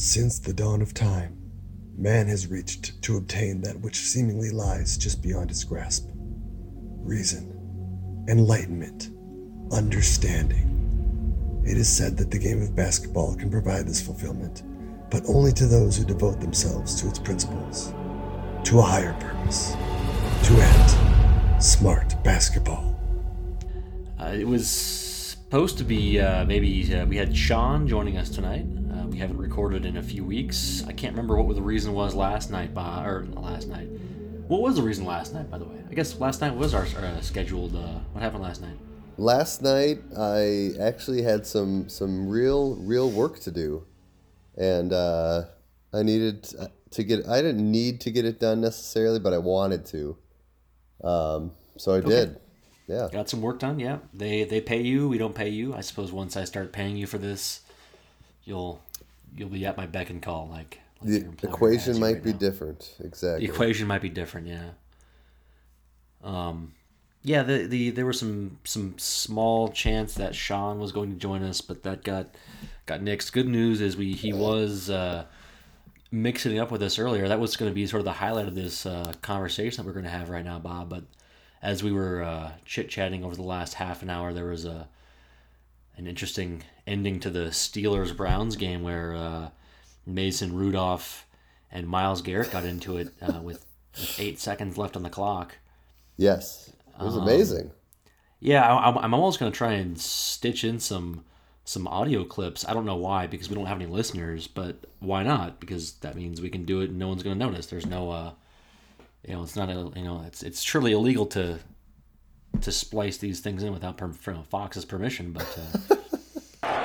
Since the dawn of time, man has reached to obtain that which seemingly lies just beyond his grasp reason, enlightenment, understanding. It is said that the game of basketball can provide this fulfillment, but only to those who devote themselves to its principles, to a higher purpose, to end smart basketball. Uh, it was supposed to be uh, maybe uh, we had Sean joining us tonight. Uh, we haven't recorded in a few weeks. I can't remember what the reason was last night, by, or last night. What was the reason last night, by the way? I guess last night was our uh, scheduled. Uh, what happened last night? Last night I actually had some some real real work to do, and uh, I needed to get. I didn't need to get it done necessarily, but I wanted to. Um, so I Okay. did. Yeah. Got some work done. Yeah, they they pay you. We don't pay you. I suppose once I start paying you for this, you'll you'll be at my beck and call. Like, like The equation might right be now. different. Exactly. The equation might be different, yeah. Um, yeah, the, the there were some some small chance that Sean was going to join us, but that got got nixed. Good news is we he was uh, mixing it up with us earlier. That was going to be sort of the highlight of this uh, conversation that we're going to have right now, Bob. But as we were uh, chit chatting over the last half an hour, there was a an interesting ending to the Steelers Browns game where uh, Mason Rudolph and Myles Garrett got into it uh, with, with eight seconds left on the clock. Yes. It was Um, amazing. Yeah, I, I'm- I'm almost going to try and stitch in some some audio clips. I don't know why because we don't have any listeners, but why not? Because that means we can do it and no one's going to notice. There's no, uh, you know, it's not a, you know, it's it's truly illegal to to splice these things in without per, from Fox's permission. But uh,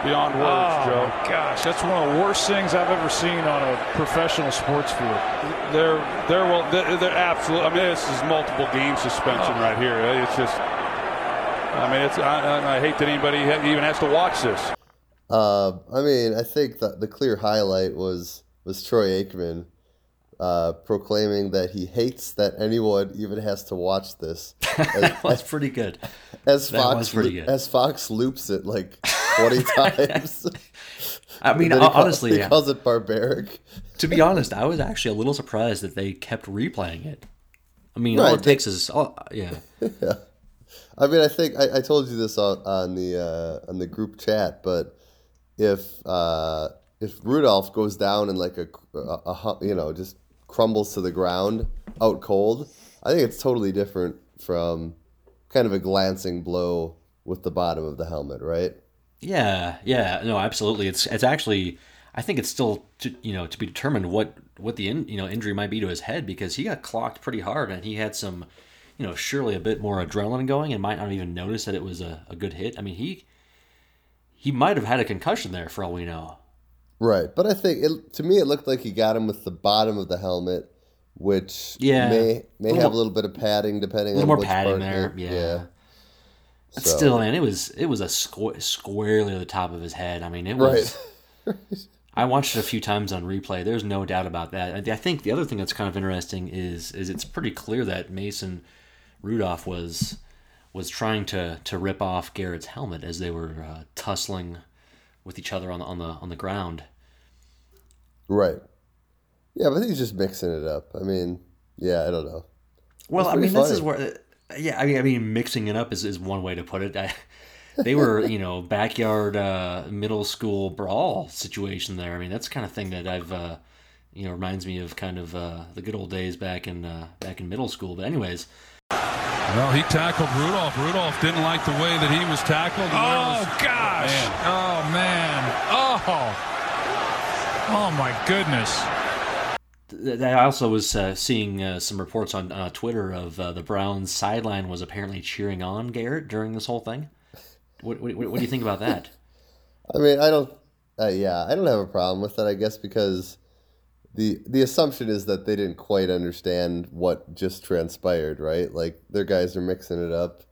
Beyond words, Oh, Joe. gosh, that's one of the worst things I've ever seen on a professional sports field. They're they're well they're, they're absolute. I mean, this is multiple game suspension right here. It's just. I mean, it's. I, I- I hate that anybody even has to watch this. Uh, I mean, I think that the clear highlight was was Troy Aikman uh, proclaiming that he hates that anyone even has to watch this. As, that was pretty good. as that Fox was pretty good. as Fox loops it like twenty times. I mean, he honestly, he yeah. calls it barbaric. to be honest, I was actually a little surprised that they kept replaying it. I mean, all Right, it takes is, oh, yeah. I mean, I think I, I told you this on, on the uh, on the group chat, but if uh, if Rudolph goes down and like a, a, a you know just crumbles to the ground out cold, I think it's totally different from kind of a glancing blow with the bottom of the helmet, right? Yeah, yeah, no, absolutely. It's it's actually I think it's still to, you know to be determined what what the in, you know injury might be to his head because he got clocked pretty hard and he had some you know surely a bit more adrenaline going and might not even notice that it was a, a good hit. I mean he he might have had a concussion there for all we know. Right, but I think it, to me it looked like he got him with the bottom of the helmet, which Yeah. may may have a little bit of padding depending A little on more padding there, it- yeah. So- still, man, it was it was a squ- squarely at the top of his head. I mean, it was. Right. I watched it a few times on replay. There's no doubt about that. I think the other thing that's kind of interesting is is it's pretty clear that Mason Rudolph was was trying to to rip off Garrett's helmet as they were uh, tussling with each other on the on the on the ground. Right. Yeah, but I think he's just mixing it up. I mean, yeah, I don't know. Well, I mean, pretty this is where, yeah, I mean, I mean, mixing it up is, is one way to put it. I, they were, you know, backyard uh, middle school brawl situation there. I mean, that's the kind of thing that I've, uh, you know, reminds me of kind of uh, the good old days back in uh, back in middle school. But anyways, Well, he tackled Rudolph. Rudolph didn't like the way that he was tackled. Oh, was- gosh. Man. Oh, man. Oh. Oh, my goodness. Th- I also was uh, seeing uh, some reports on uh, Twitter of uh, the Browns sideline was apparently cheering on Garrett during this whole thing. What, what, what do you think about that? I mean, I don't. Uh, yeah, I don't have a problem with that. I guess because the the assumption is that they didn't quite understand what just transpired, right? Like their guys are mixing it up.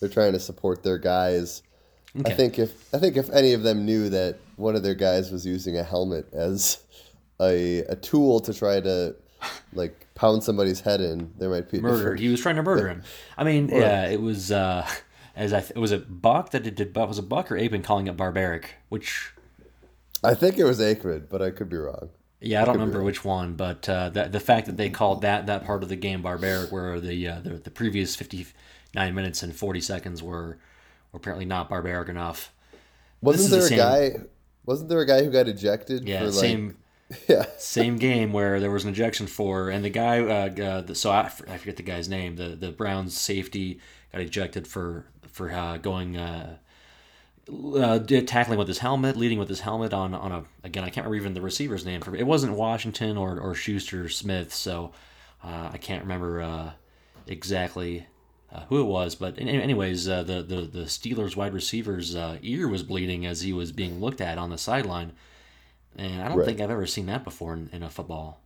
They're trying to support their guys. Okay. I think if I think if any of them knew that one of their guys was using a helmet as a a tool to try to like pound somebody's head in, there might be a murder. He was trying to murder him. I mean, yeah, it was uh, as I th- was it Buck that did, did was it Buck or Aikman calling it barbaric, which I think it was Aikman, but I could be wrong. Yeah, I don't remember which one, but uh, that the fact that they called that that part of the game barbaric, where the uh, the, the previous fifty nine minutes and forty seconds were were apparently not barbaric enough. Wasn't there the a same- guy? Wasn't there a guy who got ejected? Yeah, for like, same Yeah, same game where there was an ejection for, and the guy, uh, uh, the, so I, I forget the guy's name. The the Browns safety got ejected for for uh, going uh, uh, tackling with his helmet, leading with his helmet on on a again. I can't remember even the receiver's name for it. Wasn't Washington or or Schuster Smith, so uh, I can't remember exactly. Who it was, but anyways, the, the the Steelers wide receiver's ear was bleeding as he was being looked at on the sideline, and I don't Right. think I've ever seen that before in, in a football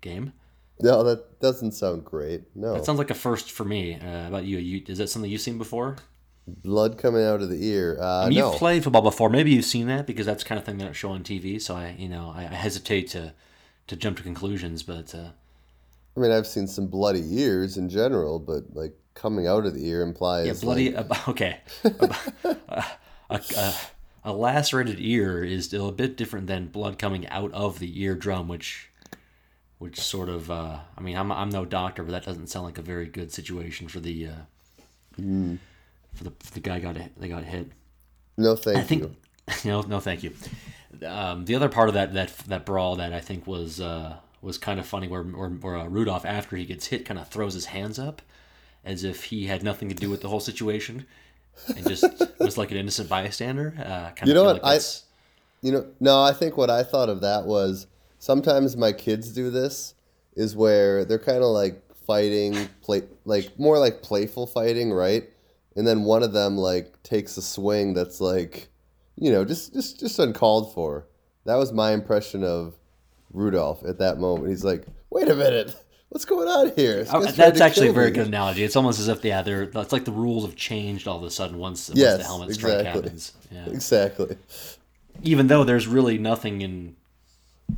game. no, that doesn't sound great. No, That sounds like a first for me. Uh, about you, you, is that something you've seen before? blood coming out of the ear. Uh, I mean, no, you've played football before. Maybe you've seen that because that's the kind of thing they don't show on TV. So I, you know, I, I hesitate to to jump to conclusions. But uh, I mean I've seen some bloody ears in general, but like coming out of the ear implies yeah, bloody. like- okay, a, a, lacerated ear is still a bit different than blood coming out of the eardrum, which which sort of. Uh, I mean, I'm I'm no doctor, but that doesn't sound like a very good situation for the. Uh, For the, for the guy got they got hit. no, thank I think you. no, no, thank you. Um, the other part of that that that brawl that I think was uh, was kind of funny, where where, where uh, Rudolph after he gets hit, kind of throws his hands up, as if he had nothing to do with the whole situation, and just was like an innocent bystander. Uh, kind You know what? Like I- You know, no, I think what I thought of that was sometimes my kids do this is where they're kind of like fighting, play like more like playful fighting, right? And then one of them like takes a swing that's like, you know, just just just uncalled for. That was my impression of Rudolph at that moment. He's like, "Wait a minute, what's going on here?" Oh, that's actually a very me." good analogy. It's almost as if yeah, they're it's like the rules have changed all of a sudden once, once Yes, the helmet strike exactly. happens. Yeah. Exactly. even though there's really nothing in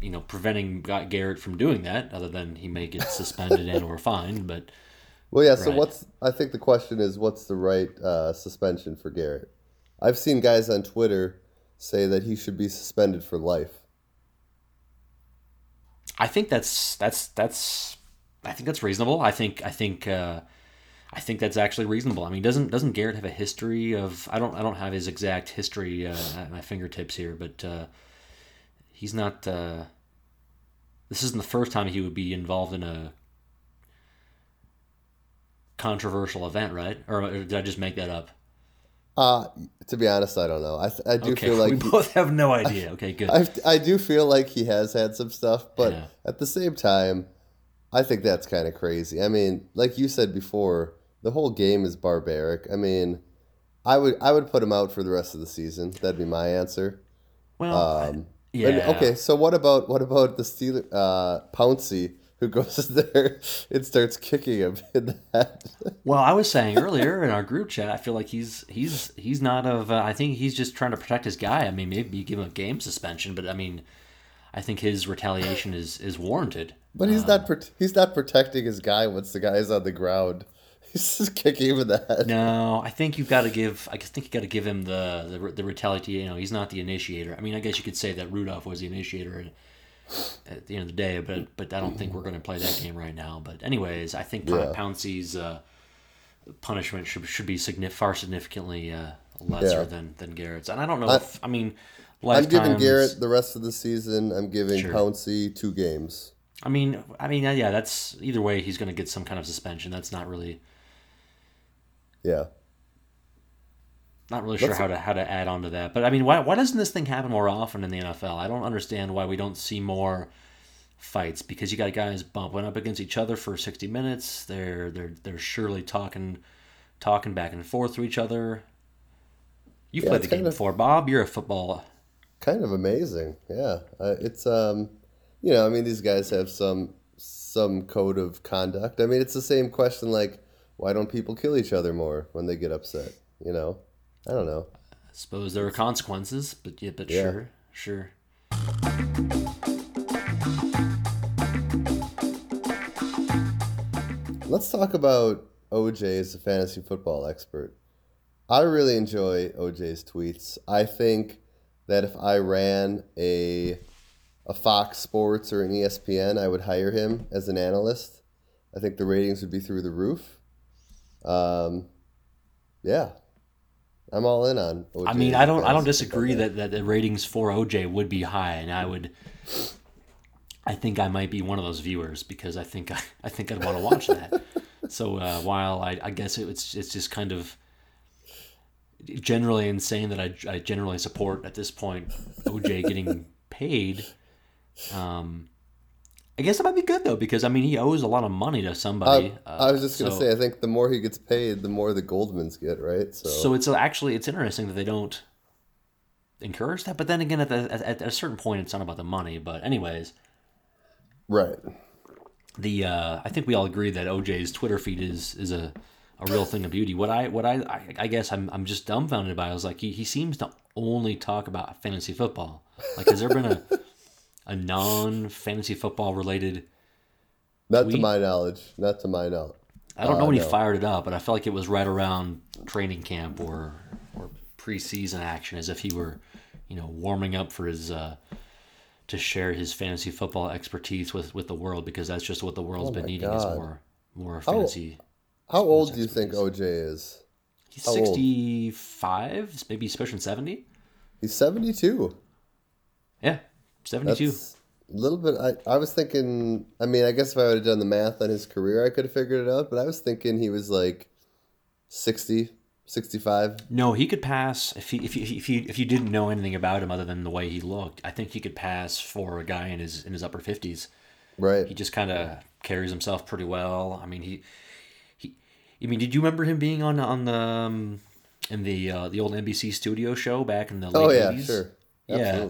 you know preventing Ga- Garrett from doing that other than he may get suspended and or fined but Well, yeah. So Right. what's? I think the question is, what's the right uh, suspension for Garrett? I've seen guys on Twitter say that he should be suspended for life. I think that's that's that's I think that's reasonable I think I think uh I think that's actually reasonable. I mean, doesn't doesn't Garrett have a history of? I don't I don't have his exact history uh, at my fingertips here, but uh, he's not. Uh, this isn't the first time he would be involved in a controversial event, right? Or, or did I just make that up? Uh, to be honest, I don't know. I, I do Okay, feel like we he- both have no idea. Okay, good. I, I do feel like he has had some stuff, but Yeah. at the same time, I think that's kind of crazy. I mean, like you said before, the whole game is barbaric. I mean, I would I would put him out for the rest of the season. That'd be my answer. well, Um, yeah. and- okay, so what about what about the Steeler uh, Pouncey who goes there and starts kicking him in the head? Well, I was saying earlier in our group chat, I feel like he's he's he's not of. Uh, I think he's just trying to protect his guy. I mean, maybe you give him a game suspension, but I mean, I think his retaliation is is warranted. But he's not pro- he's not protecting his guy once the guy is on the ground. He's just kicking him in the head. No, I think you've got to give. I think you got to give him the the, the retaliation. You know, he's not the initiator. I mean, I guess you could say that Rudolph was the initiator at the end of the day, but but I don't think we're going to play that game right now. But anyways, I think Yeah. Pouncey's uh, punishment should should be signif- far significantly uh, lesser Yeah. than than Garrett's. And I don't know I- if I mean. I'm giving Garrett the rest of the season. I'm giving Sure. Pouncey two games. I mean, I mean, yeah. That's either way. He's going to get some kind of suspension. That's not really, Yeah. not really sure Let's- how to how to add on to that. But I mean, why why doesn't this thing happen more often in the NFL? I don't understand why we don't see more fights because you got guys bumping up against each other for sixty minutes. They're they're they're surely talking talking back and forth to each other. You Yeah, played the game of- before, Bob. You're a football. Kind of amazing. Yeah. Uh, it's um, you know, I mean, these guys have some some code of conduct. I mean, it's the same question like, why don't people kill each other more when they get upset? You know, I don't know. I suppose there are consequences, but yeah, but Yeah. sure, sure. Let's talk about OJ as a fantasy football expert. I really enjoy OJ's tweets. I think that if I ran a a Fox Sports or an ESPN, I would hire him as an analyst. I think the ratings would be through the roof. Um, yeah, I'm all in on. OJ I mean, I don't, I don't disagree that, that the ratings for OJ would be high, and I would, I think I might be one of those viewers because I think I, I think I'd want to watch that. so uh, while I, I guess it's it's just kind of generally insane that I, I generally support at this point OJ getting paid. Um, I guess it might be good though because I mean he owes a lot of money to somebody. I, uh, I was just gonna so- say, I think the more he gets paid, the more the Goldmans get, right? So, So it's actually it's interesting that they don't encourage that. But then again, at, the, at, at a certain point, it's not about the money. But anyways, right, the uh, I think we all agree that OJ's Twitter feed is is a, a real thing of beauty. What I what I I, I guess I'm I'm just dumbfounded by. I was like, he, he seems to only talk about fantasy football. Like, has there been a a non fantasy football related? not to my knowledge, not to my knowledge. I don't know Uh, when he fired it up, but I felt like it was right around training camp or or preseason action, as if he were, you know, warming up for his uh, to share his fantasy football expertise with with the world because that's just what the world's Oh been needing is more more fantasy. How old do you think OJ is? He's how old? sixty five, maybe he's pushing seventy. He's seventy-two. Yeah, seventy two. That's a little bit. I, I was thinking. I mean, I guess if I would have done the math on his career, I could have figured it out. But I was thinking he was like 60, 65. No, he could pass if he if you if you if you didn't know anything about him other than the way he looked. I think he could pass for a guy in his in his upper fifties. Right. he just kind of carries himself pretty well. I mean, he he. I mean, did you remember him being on on the um, in the uh, the old NBC studio show back in the late oh yeah, 80s? sure. Yeah,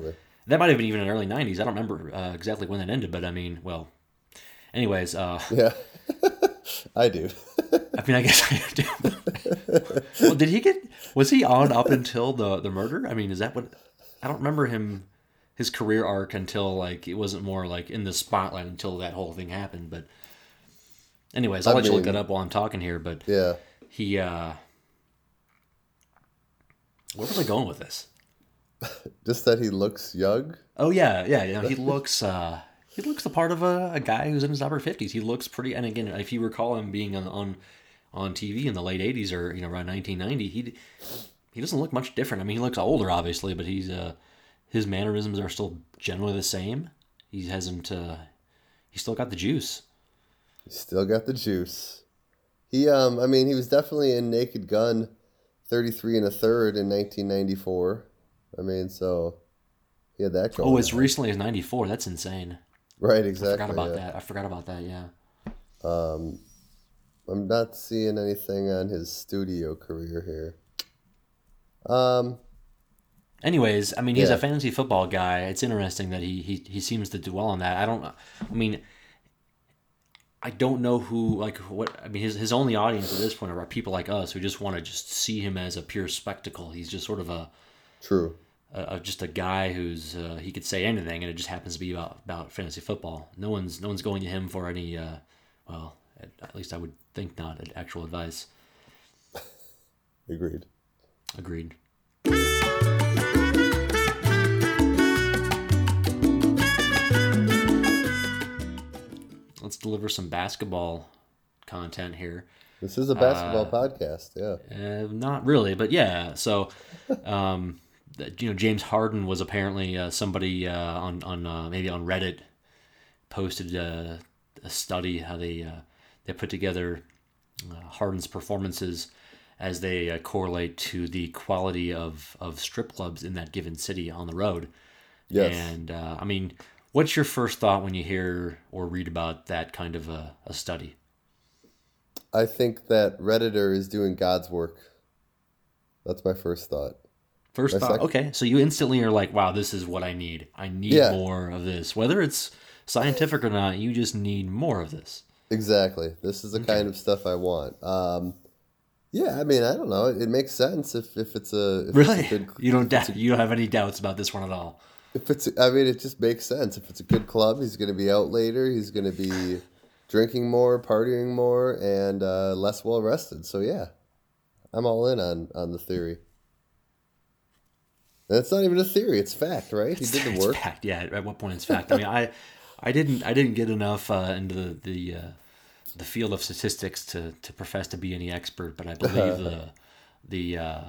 that might have been even in the early '90s. I don't remember uh, exactly when that ended, but I mean, well, anyways, uh, Yeah. I do. I mean, I guess I do. well, did he get? Was he on up until the the murder? I mean, is that what? I don't remember him his career arc until like it wasn't more like in the spotlight until that whole thing happened. But anyways, I'll I let you look mean- it up while I'm talking here. But yeah. he, uh where was I going with this? Just that he looks young. Oh yeah, yeah, yeah. He looks uh he looks the part of a, a guy who's in his upper fifties. He looks pretty and again if you recall him being on on, on TV in the late eighties or you know around nineteen ninety, he he doesn't look much different. I mean he looks older obviously, but he's uh his mannerisms are still generally the same. He hasn't uh he's still got the juice. He's still got the juice. He um I mean he was definitely in Naked Gun 33 and a third in 1994. I mean so he had that going. Oh, as recently as ninety four, that's insane. right Exactly. I forgot about yeah. that. I forgot about that, yeah. Um I'm not seeing anything on his studio career here. Um Anyways, I mean, he's Yeah. a fantasy football guy. It's interesting that he, he he seems to dwell on that. I don't. I mean, I don't know who like what. I mean, his his only audience at this point are people like us who just want to just see him as a pure spectacle. He's just sort of a, true. a, a just a guy who's uh, he could say anything, and it just happens to be about about fantasy football. No one's no one's going to him for any. Uh, well, at, at least I would think not actual advice. Agreed. Agreed. Let's deliver some basketball content here. This is a basketball podcast, yeah. Uh, not really, but yeah. So, um, you know, James Harden was apparently uh, somebody uh, on on uh, maybe on Reddit posted uh, a study how they uh, they put together uh, Harden's performances as they uh, correlate to the quality of of strip clubs in that given city on the road. Yes. And uh, I mean, what's your first thought when you hear or read about that kind of a, a study? I think that Redditor is doing God's work. That's my first thought. First My thought, sec- okay, so you instantly are like, "Wow, this is what I need. I need Yeah. more of this." Whether it's scientific or not, you just need more of this. Exactly. This is the kind of stuff I want. Um, yeah, I mean, I don't know. It, makes sense if, if it's a if Really, It's a good, you don't doubt, you don't have any doubts about this one at all. If it's, I mean, it just makes sense. If it's a good club, he's going to be out later. He's going to be drinking more, partying more, and uh, less well rested. So yeah, I'm all in on on the theory. And it's not even a theory; it's fact, right? He did the It's work. fact. Yeah, at what point it's fact. I mean, I, I didn't, I didn't get enough uh, into the the, uh, the field of statistics to, to profess to be any expert, but I believe the the uh,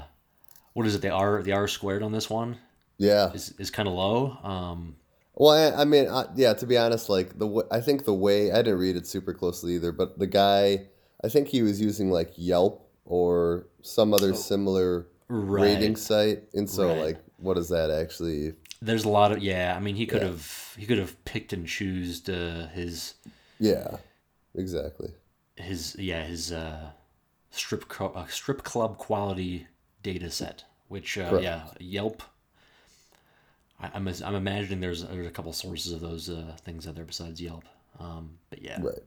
what is it? The R the R squared on this one Yeah. is is kind of low. Um, Well, I, I mean, I, yeah. To be honest, like the w- I think the way I didn't read it super closely either, but the guy, I think he was using like Yelp or some other similar Right. rating site, and so Right. like, what is that actually? there's a lot of yeah. I mean, he could Yeah. have he could have picked and choosed uh, his Yeah, exactly. his yeah his uh, strip co- uh, strip club quality data set, which uh, yeah Yelp. I, I'm I'm imagining there's there's a couple sources of those uh, things out there besides Yelp. Um, but yeah, Right.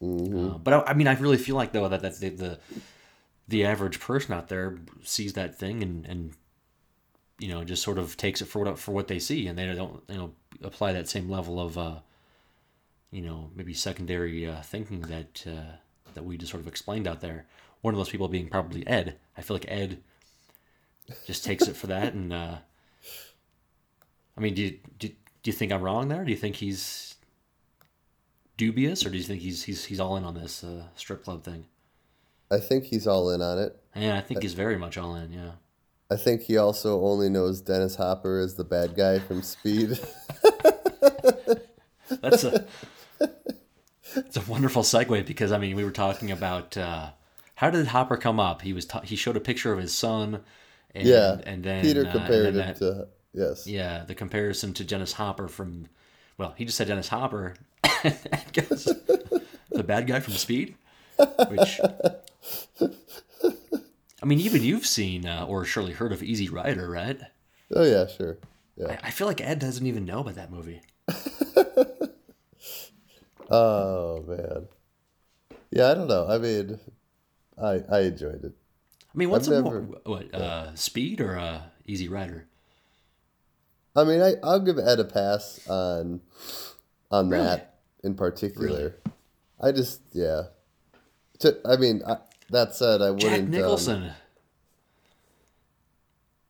hmm Uh, but I, I mean, I really feel like though that that the, the the average person out there sees that thing and and you know just sort of takes it for what for what they see, and they don't you know apply that same level of uh, you know maybe secondary uh, thinking that uh, that we just sort of explained out there. One of those people being probably Ed. I feel like Ed just takes it for that, and uh, I mean, do you, do, do you think I'm wrong there? Do you think he's dubious, or do you think he's he's he's all in on this uh, strip club thing? I think he's all in on it. Yeah, I think he's very much all in. Yeah, I think he also only knows Dennis Hopper as the bad guy from Speed. that's a it's a wonderful segue because I mean we were talking about uh, how did Hopper come up? He was ta- he showed a picture of his son, and, yeah, and then Peter uh, and compared then him that- to yes. yeah the comparison to Dennis Hopper from well he just said Dennis Hopper, the bad guy from Speed, which. I mean, even you've seen uh, or surely heard of Easy Rider, right? Oh yeah, sure. Yeah. I, I feel like Ed doesn't even know about that movie. Oh man. Yeah, I don't know. I mean, I I enjoyed it. I mean, what's I've a never- more, what uh, Speed or uh, Easy Rider? I mean, I I'll give Ed a pass on on that in particular. I just yeah. To, I mean, I, that said, I Jack wouldn't. um, Nicholson.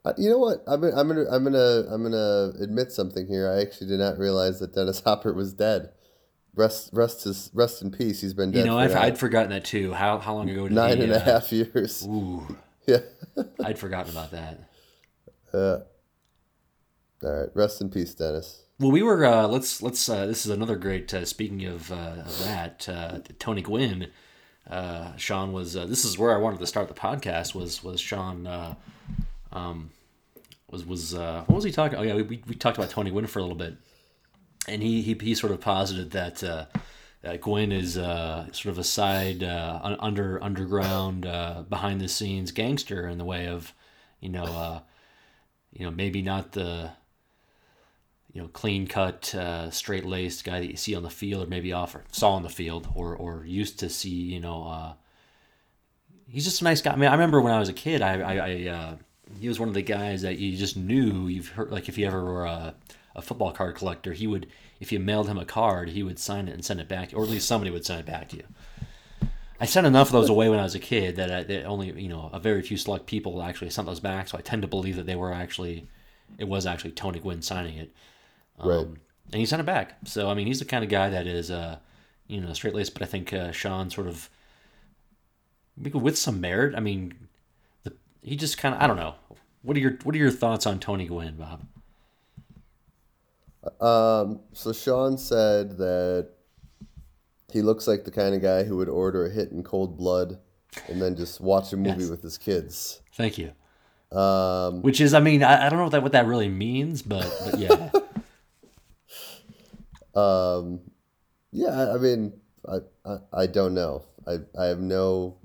I- you know what? I'm gonna, I'm gonna I'm gonna I'm gonna admit something here. I actually did not realize that Dennis Hopper was dead. Rest rest his rest in peace. He's been dead you know, I've, I'd forgotten that too. How how long ago did nine he, and a uh, half years. Ooh, Yeah. I'd forgotten about that. Uh, all right. Rest in peace, Dennis. Well, we were uh, let's let's uh, this is another great. Uh, speaking of, uh, of that, uh, Tony Gwynn. Uh, Sean was. This is where I wanted to start the podcast. Was was Sean? Um, was was what was he talking? Oh yeah, we, we, talked about Tony Gwynn for a little bit, and he he, he sort of posited that. Uh, is uh, sort of a side uh, under underground uh, behind the scenes gangster in the way of you know you know maybe not the you know, clean cut, uh, straight laced guy that you see on the field, or maybe off or saw on the field, or or used to see. You know, uh, he's just a nice guy. I mean, I remember when I was a kid, I, I, I uh, he was one of the guys that you just knew. You've heard like if you ever were a, a football card collector, he would if you mailed him a card, he would sign it and send it back, or at least somebody would send it back to you. I sent enough of those away when I was a kid that, I, that only you know a very few select people actually sent those back. So I tend to believe that they were actually, it was actually Tony Gwynn signing it. Um, Right. And he sent it back. So I mean, he's the kind of guy that is, uh, you know, straight laced. But I think uh, Sean sort of, with some merit. I mean, the, he just kind of I don't know. What are your What are your thoughts on Tony Gwynn, Bob? Um, so Sean said that he looks like the kind of guy who would order a hit in cold blood and then just watch a movie Yes. with his kids. Thank you. Um, Which is, I mean, I, I don't know what that what that really means, but but yeah, um, yeah, I- mean, I, I, I don't know. I, I have no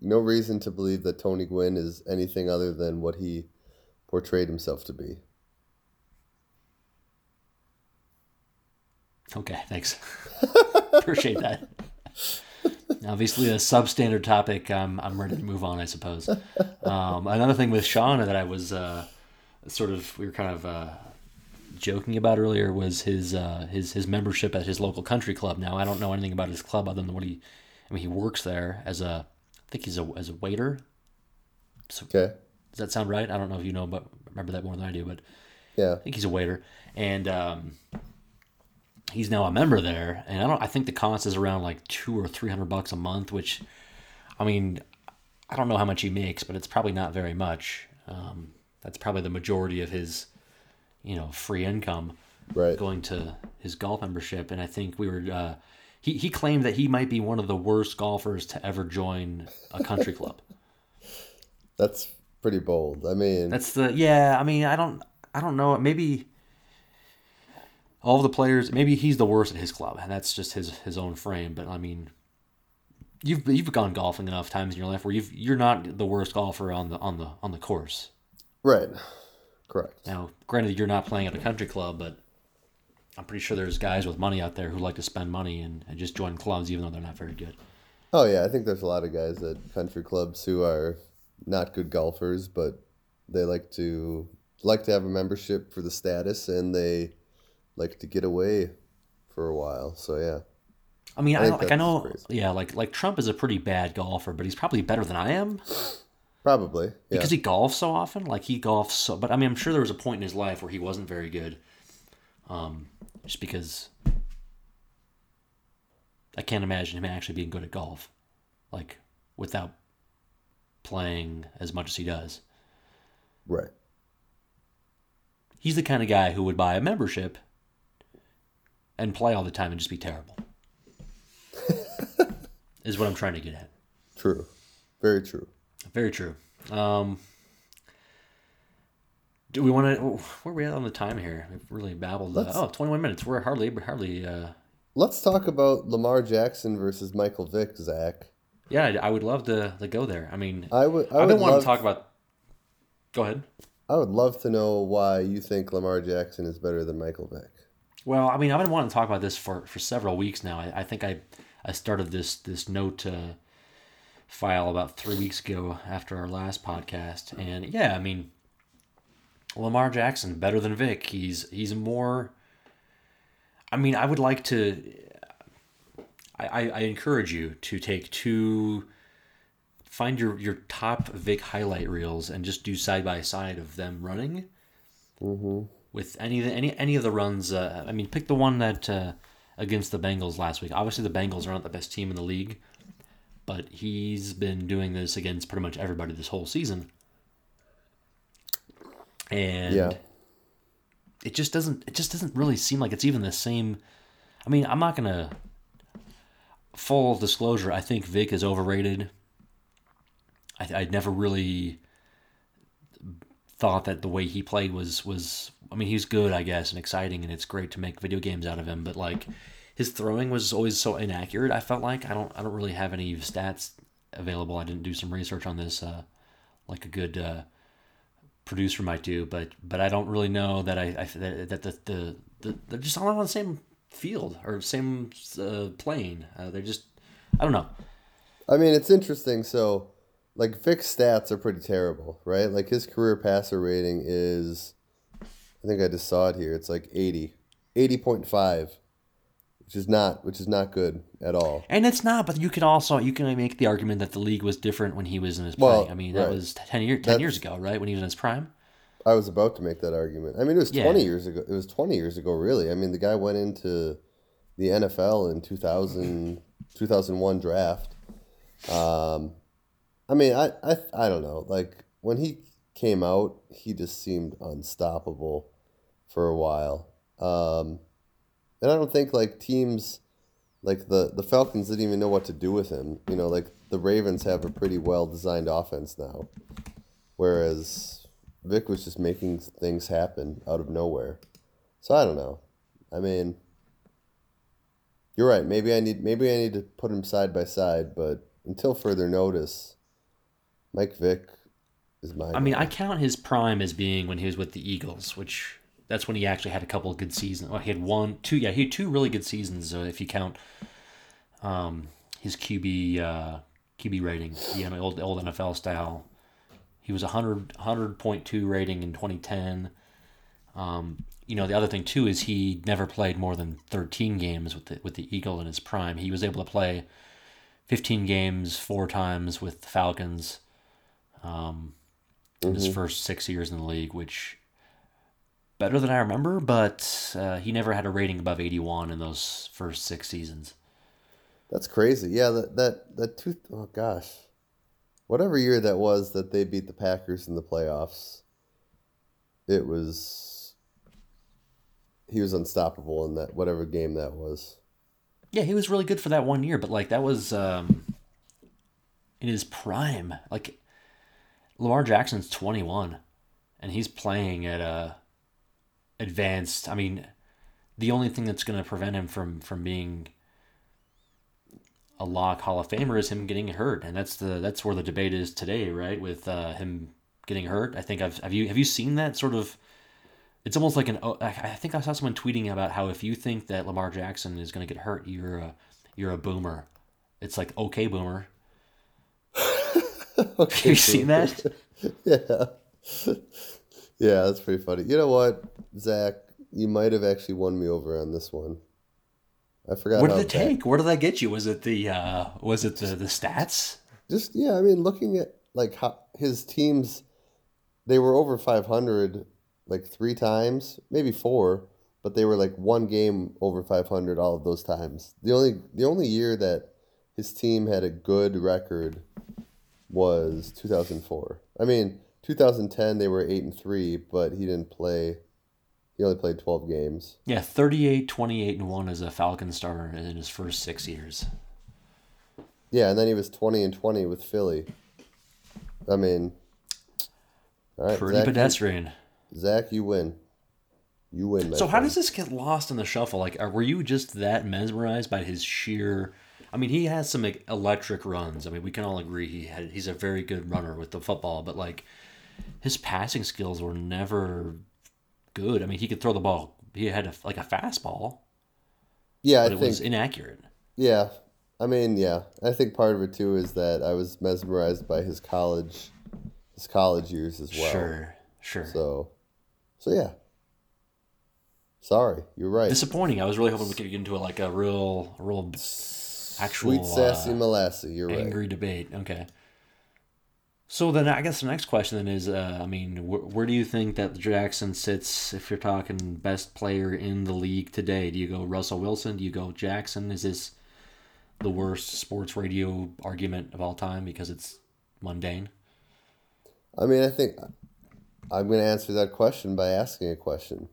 no reason to believe that Tony Gwynn is anything other than what he portrayed himself to be. okay, thanks. Appreciate that. Obviously, a substandard topic. I'm I'm ready to move on, I suppose. Um, another thing with Sean that I was uh, sort of we were kind of uh, joking about earlier was his uh, his his membership at his local country club. Now I don't know anything about his club other than what he. I mean, he works there as a. I think he's a as a waiter. Okay. Does that sound right? I don't know if you know about remember that more than I do, but Yeah. I think he's a waiter, and um, he's now a member there. And I don't. I think the cost is around like two or three hundred bucks a month, which, I mean, I don't know how much he makes, but it's probably not very much. Um, that's probably the majority of his, you know, free income Right. going to his golf membership. And I think we were. Uh, he he claimed that he might be one of the worst golfers to ever join a country club. That's pretty bold. I mean, That's the yeah. I mean, I don't I don't know. Maybe all the players. Maybe he's the worst at his club, and that's just his his own frame. But I mean, you've you've gone golfing enough times in your life where you've you're not the worst golfer on the on the on the course. right. Correct. Now, granted, you're not playing at a country club, but I'm pretty sure there's guys with money out there who like to spend money and, and just join clubs even though they're not very good. Oh yeah, I think there's a lot of guys at country clubs who are not good golfers, but they like to like to have a membership for the status and they like to get away for a while. So yeah. I mean, I I, like I know, crazy. yeah, like like Trump is a pretty bad golfer, but he's probably better than I am. Probably. Yeah. because he golfs so often. Like he golfs so, but I mean, I'm sure there was a point in his life where he wasn't very good. Um, just because I can't imagine him actually being good at golf, like without playing as much as he does. right. He's the kind of guy who would buy a membership and play all the time and just be terrible. is what I'm trying to get at. True. Very true. Very true. Um, do we want to? Where are we at on the time here? We've really babbled. Uh, oh, 21 minutes. We're hardly, hardly. Uh, Let's talk about Lamar Jackson versus Michael Vick, Zach. yeah, I, would love to, to go there. I mean, I would. I I've been wanting to talk about. Go ahead. I would love to know why you think Lamar Jackson is better than Michael Vick. Well, I mean, I've been wanting to talk about this for, for several weeks now. I, I think I I started this this note uh, file about three weeks ago after our last podcast, and yeah, I mean, Lamar Jackson better than Vick. He's he's more. I mean, I would like to. I, I, I encourage you to take two. Find your, your top Vick highlight reels and just do side by side of them running with any of the, any any of the runs. Uh, I mean, pick the one that uh, against the Bengals last week. Obviously, the Bengals are not the best team in the league, but he's been doing this against pretty much everybody this whole season, and Yeah. it just doesn't it just doesn't really seem like it's even the same. I mean, I'm not gonna full disclosure. I think Vick is overrated. I I never really thought that the way he played was was I mean he's good I guess and exciting and it's great to make video games out of him but like his throwing was always so inaccurate I felt like I don't I don't really have any stats available I didn't do some research on this uh, like a good uh, producer might do but but I don't really know that I, I that, that the, the, the they're just all on the same field or same uh, plane uh, they're just I don't know I mean, it's interesting. So, like Vick's stats are pretty terrible, right? Like his career passer rating is, I think I just saw it here. It's like 80, 80.5, which is not which is not good at all. And it's not, but you can also you can make the argument that the league was different when he was in his Well, prime. I mean, that right. was ten years ten That's- years ago, right? When he was in his prime. I was about to make that argument. I mean, it was Yeah. 20 years ago. It was 20 years ago, really. I mean, the guy went into the NFL in 2000, 2001 draft. Um, I mean, I, I, I don't know. Like, when he came out, he just seemed unstoppable for a while. Um, and I don't think, like, teams like the, the Falcons didn't even know what to do with him. You know, like, the Ravens have a pretty well designed offense now. Whereas Vick was just making things happen out of nowhere. So I don't know. I mean, you're right. Maybe I need maybe I need to put him side by side, but until further notice, Mike Vick is my. I mean. I count his prime as being when he was with the Eagles, which that's when he actually had a couple of good seasons. Well, he had one, two, yeah, he had two really good seasons uh, if you count um, his QB uh, QB rating, the old old NFL style. He was a 100, 100.2 rating in 2010. Um, you know, the other thing too is he never played more than 13 games with the, with the Eagle in his prime. He was able to play 15 games four times with the Falcons. Um, in his first six years in the league, which better than I remember, but uh, he never had a rating above 81 in those first six seasons. That's crazy. Yeah, that that that two oh gosh. Whatever year that was that they beat the Packers in the playoffs. It was he was unstoppable in that whatever game that was. Yeah, he was really good for that one year, but like that was um, in his prime. Like Lamar Jackson's 21 and he's playing at a advanced. I mean, the only thing that's going to prevent him from from being a lock Hall of Famer is him getting hurt, and that's the that's where the debate is today, right? With uh, him getting hurt, I think I've have you have you seen that sort of? It's almost like an. oh, I I think I saw someone tweeting about how if you think that Lamar Jackson is going to get hurt, you're a you're a boomer. It's like okay, boomer. okay. Have you seen that? yeah. Yeah, that's pretty funny. You know what, Zach? You might have actually won me over on this one. I forgot. What did it take? Where did I get you? Was it the uh, was it the the stats? Just yeah, I mean, looking at like how his teams, they were over five hundred like three times, maybe four, but they were like one game over five hundred all of those times. The only the only year that his team had a good record was two thousand four. I mean, two thousand ten they were eight and three, but he didn't play. He only played twelve games. Yeah, 38, 28, and 1 as a Falcon starter in his first six years. Yeah, and then he was twenty and twenty with Philly. I mean, all right, Pretty Zach, you- pedestrian. Zach, you win. You win. So how friend. does this get lost in the shuffle? Like, are, were you just that mesmerized by his sheer? I mean, he has some like, electric runs. I mean, we can all agree he had he's a very good runner with the football, but like his passing skills were never good. I mean, he could throw the ball. He had a, like a fastball, Yeah, I it think. was inaccurate. Yeah, I mean, yeah. I think part of it too is that I was mesmerized by his college, his college years as well. Sure, sure. So, so yeah. Sorry, you're right. Disappointing. I was really hoping we could get into a, like a real, a real actual Sweet sassy uh, molasses. You're right. angry debate. Okay. So then, I guess the next question then is, uh, I mean, wh- where do you think that Jackson sits if you're talking best player in the league today? Do you go Russell Wilson? Do you go Jackson? Is this the worst sports radio argument of all time because it's mundane? I mean, I think I'm going to answer that question by asking a question.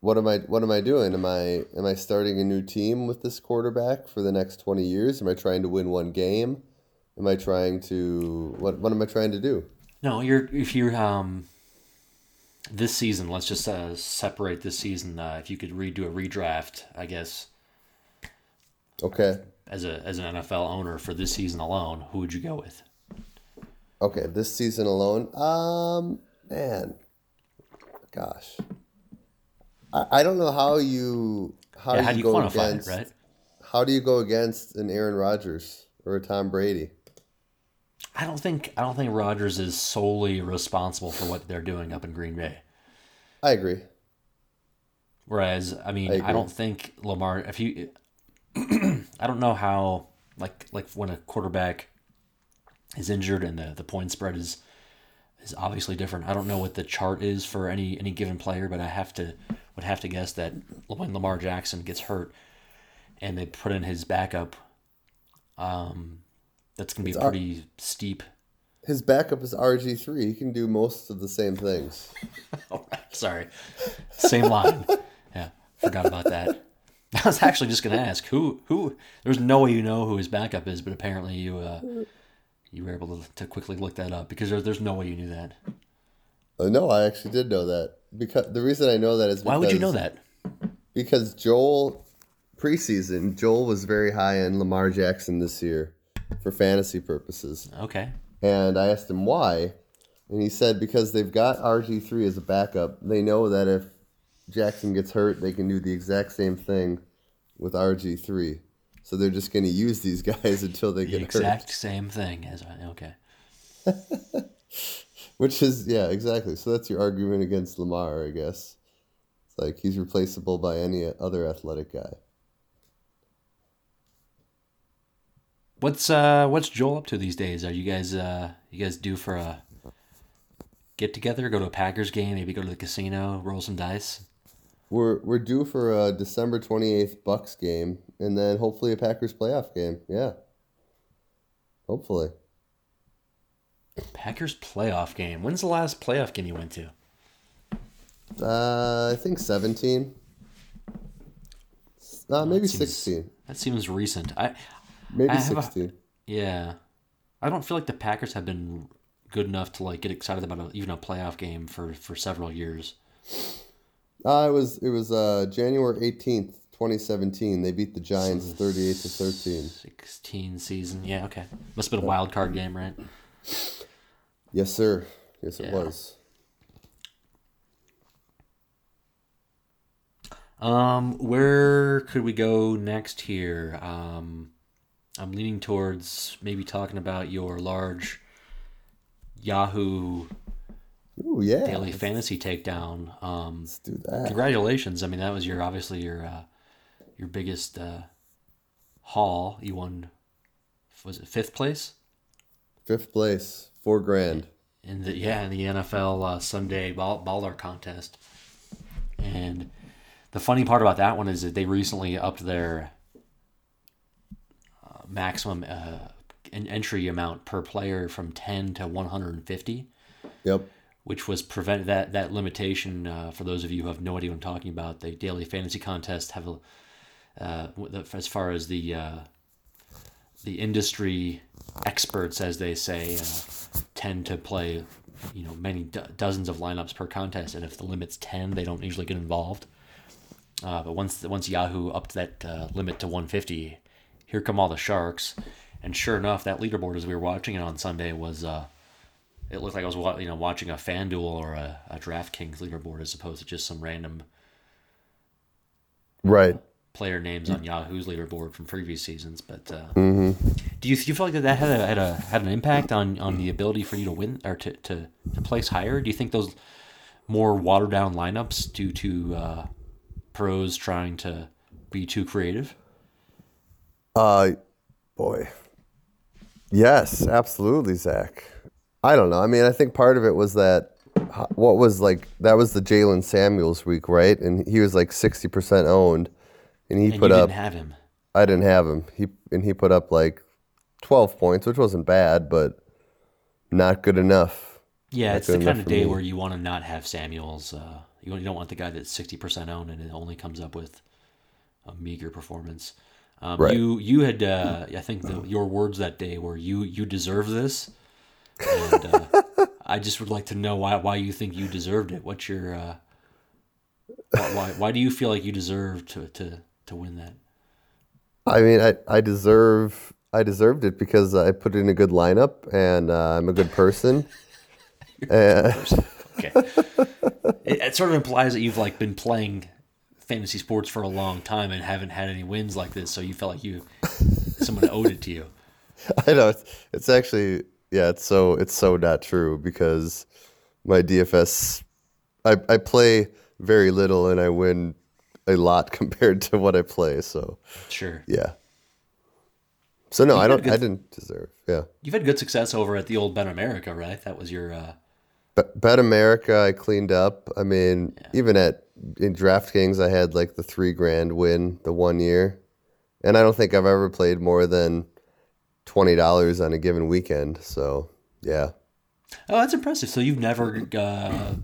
What am I? What am I doing? Am I am I starting a new team with this quarterback for the next twenty years? Am I trying to win one game? Am I trying to what? What am I trying to do? No, you're if you're um this season. Let's just uh, separate this season. Uh, if you could redo a redraft, I guess Okay, as a as an NFL owner for this season alone, who would you go with? okay. This season alone, um, man, gosh, I, I don't know how you how yeah, do how you do you go quantify against it, right? how do you go against an Aaron Rodgers or a Tom Brady? I don't think I don't think Rodgers is solely responsible for what they're doing up in Green Bay. I agree. Whereas, I mean, I I, don't think Lamar. If you, I don't know how like like when a quarterback is injured and the the point spread is is obviously different. I don't know what the chart is for any any given player, but I have to would have to guess that when Lamar Jackson gets hurt and they put in his backup, um, that's gonna be It's pretty steep. His backup is RG three. He can do most of the same things. Sorry. Same line. yeah, forgot about that. I was actually just gonna ask who who. There's no way you know who his backup is, but apparently you uh, you were able to, to quickly look that up because there's there's no way you knew that. Uh, no, I actually did know that because the reason I know that is because, Why would you know that? Because Joel preseason, Joel was very high on Lamar Jackson this year for fantasy purposes, Okay. and I asked him why, and he said because they've got RG three as a backup, they know that if Jackson gets hurt, they can do the exact same thing with RG three. So they're just going to use these guys until they The get exact hurt. Exact same thing as okay. Which is yeah, exactly. So that's your argument against Lamar, I guess. It's like he's replaceable by any other athletic guy. What's uh what's Joel up to these days? Are you guys uh you guys due for a get together, go to a Packers game, maybe go to the casino, roll some dice? We're we're due for a December twenty eighth Bucks game, and then hopefully a Packers playoff game. Yeah. Hopefully. Packers playoff game. When's the last playoff game you went to? Uh, I think seventeen. Uh, maybe seems- sixteen. That seems recent. I Maybe have a- sixteen. yeah, I don't feel like the Packers have been good enough to like get excited about a, even a playoff game for for several years. Uh, it was it was uh January eighteenth, twenty seventeen. They beat the Giants thirty eight to thirteen. Sixteen season. Yeah, okay. Must have been a wild card game, right? Yes, sir. Yes, it Yeah. was. Um, where could we go next here? Um, I'm leaning towards maybe talking about your large Yahoo Ooh, yeah. daily fantasy takedown. Um, Let's do that. congratulations! I mean, that was your obviously your uh, your biggest uh, haul. You won. Was it fifth place Fifth place, four grand. in the yeah in the NFL uh, Sunday ball, baller contest? And the funny part about that one is that they recently upped their maximum uh, en- entry amount per player from 10 to 150 Yep. which was prevent that that limitation uh, for those of you who have no idea what I'm talking about. The daily fantasy contest have a uh, as far as the uh, the industry experts, as they say, uh, tend to play you know many do- dozens of lineups per contest, and if the limit's ten, they don't usually get involved. Uh, but once once Yahoo upped that uh, limit to 150, here come all the sharks, and sure enough, that leaderboard as we were watching it on Sunday was. Uh, it looked like I was you know watching a FanDuel or a, a DraftKings leaderboard as opposed to just some random Right. player names on Yahoo's leaderboard from previous seasons. But uh, Mm-hmm. do you, do you feel like that, that had a, had a had an impact on, on the ability for you to win or to, to, to place higher? Do you think those more watered down lineups due to uh, pros trying to be too creative? Uh, boy. Yes, absolutely, Zach. I don't know. I mean, I think part of it was that what was like that was the Jaylen Samuels week, right? And he was like sixty percent owned, and he And put you up. didn't have him. I didn't have him. He and he put up like twelve points, which wasn't bad, but not good enough. Yeah, Not it's the kind of day me. where you want to not have Samuels. Uh, you don't want the guy that's sixty percent owned and it only comes up with a meager performance. Um, Right. You you had uh, I think the, your words that day were you you deserve this, and uh, I just would like to know why why you think you deserved it. What's your uh, why, why do you feel like you deserve to to to win that? I mean, I, I deserve I deserved it because I put in a good lineup and uh, I'm a good person. and Okay, it, it sort of implies that you've like been playing fantasy sports for a long time and haven't had any wins like this, so you felt like you someone owed it to you. I know it's, it's actually yeah, it's so it's so not true because my DFS I I play very little and I win a lot compared to what I play. So Sure. yeah. So no, I don't. good- I didn't deserve. Yeah. You've had good success over at the old Bet America, right? That was your uh Bet, Bet America, I cleaned up. I mean, even at in DraftKings, I had like the three grand win the one year, and I don't think I've ever played more than twenty dollars on a given weekend. So yeah, Oh, that's impressive. So you've never uh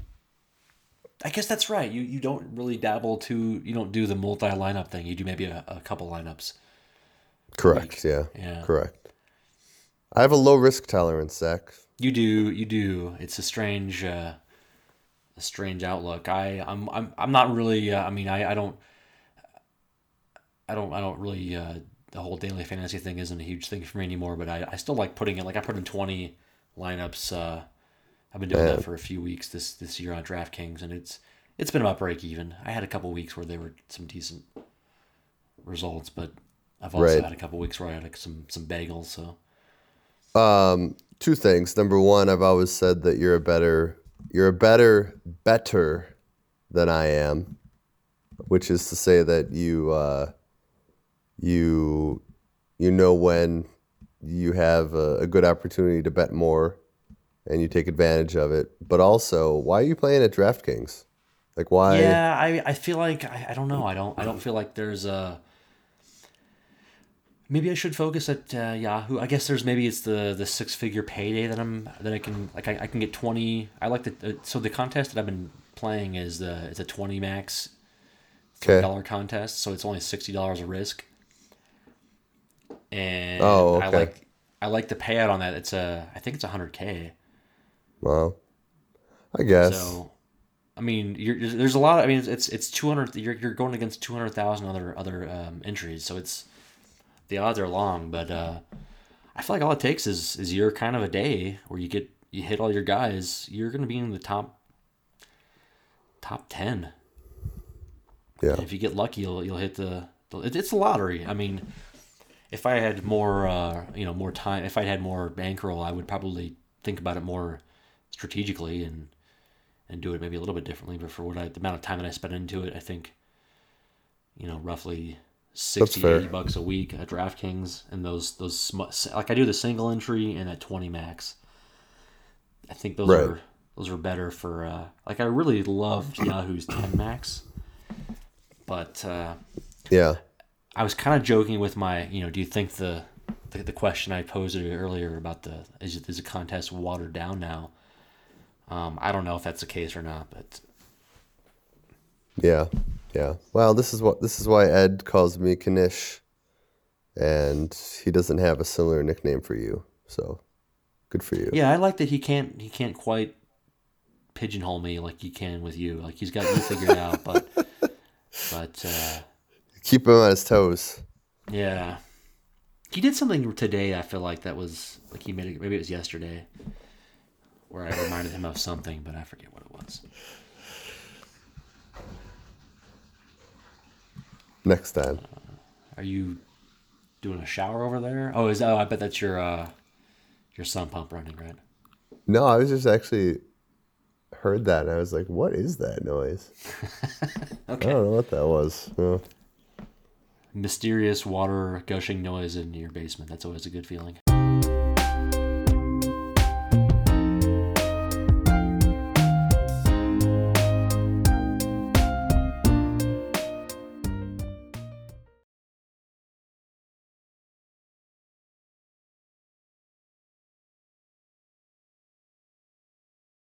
I guess that's right. You you don't really dabble to you don't do the multi lineup thing. You do maybe a, a couple lineups. correct. Yeah, Yeah. correct. I have a low risk tolerance, Zach. You do, you do. It's a strange, uh, a strange outlook. I, I'm, I'm, I'm not really. Uh, I mean, I, I don't, I don't, I don't really. Uh, the whole daily fantasy thing isn't a huge thing for me anymore. But I, I still like putting it. Like I put in twenty lineups. Uh, I've been doing that for a few weeks this this year on DraftKings, and it's it's been about break even. I had a couple weeks where there were some decent results, but I've also Right. had a couple weeks where I had like, some some bagels. So Um, two things. Number one, I've always said that you're a better, you're a better better than I am, which is to say that you, uh, you, you know when you have a, a good opportunity to bet more and you take advantage of it. But also, why are you playing at DraftKings? Like why? Yeah, I, I feel like I, I don't know. I don't I don't feel like there's a. Maybe I should focus at uh, Yahoo. I guess there's maybe it's the the six figure payday that I'm that I can like I, I can get twenty. I like the uh, so the contest that I've been playing is the it's a twenty max Okay. dollar contest, so it's only sixty dollars a risk. And Oh, I like I like the payout on that. It's a I think it's hundred k. Well, I guess. So, I mean, you're, there's a lot. Of, I mean, it's it's, it's two hundred. You're, you're going against two hundred thousand other other um, entries, so it's the odds are long. But uh, I feel like all it takes is is your kind of a day where you get you hit all your guys. You're going to be in the top top ten. yeah. And if you get lucky, you'll you'll hit the. the it, it's a lottery. I mean, if I had more, uh, you know, more time, if I had more bankroll, I would probably think about it more strategically and and do it maybe a little bit differently. But for what I, the amount of time that I spent into it, I think, you know, roughly 60, fair. 80 bucks a week at DraftKings, and those those sm- like I do the single entry and at twenty max. I think those Right. are those are better for uh, like I really loved Yahoo's ten max, but uh, Yeah. I was kind of joking with my, you know, do you think the the, the question I posed earlier about the is is the contest watered down now? Um, I don't know if that's the case or not, but Yeah. Yeah. Well, this is what this is why Ed calls me Kanish, and he doesn't have a similar nickname for you. So, good for you. yeah, I like that he can't he can't quite pigeonhole me like he can with you. Like he's got you figured out, but but uh, Keep him on his toes. yeah, he did something today. I feel like that was like he made it. Maybe it was yesterday, where I reminded him of something, but I forget what it was. Next time. Are you doing a shower over there? Oh, is oh I bet that's your uh your sump pump running, right? No, I was just actually heard that, and I was like, "What is that noise?" okay. I don't know what that was. Mysterious water gushing noise in your basement. That's always a good feeling.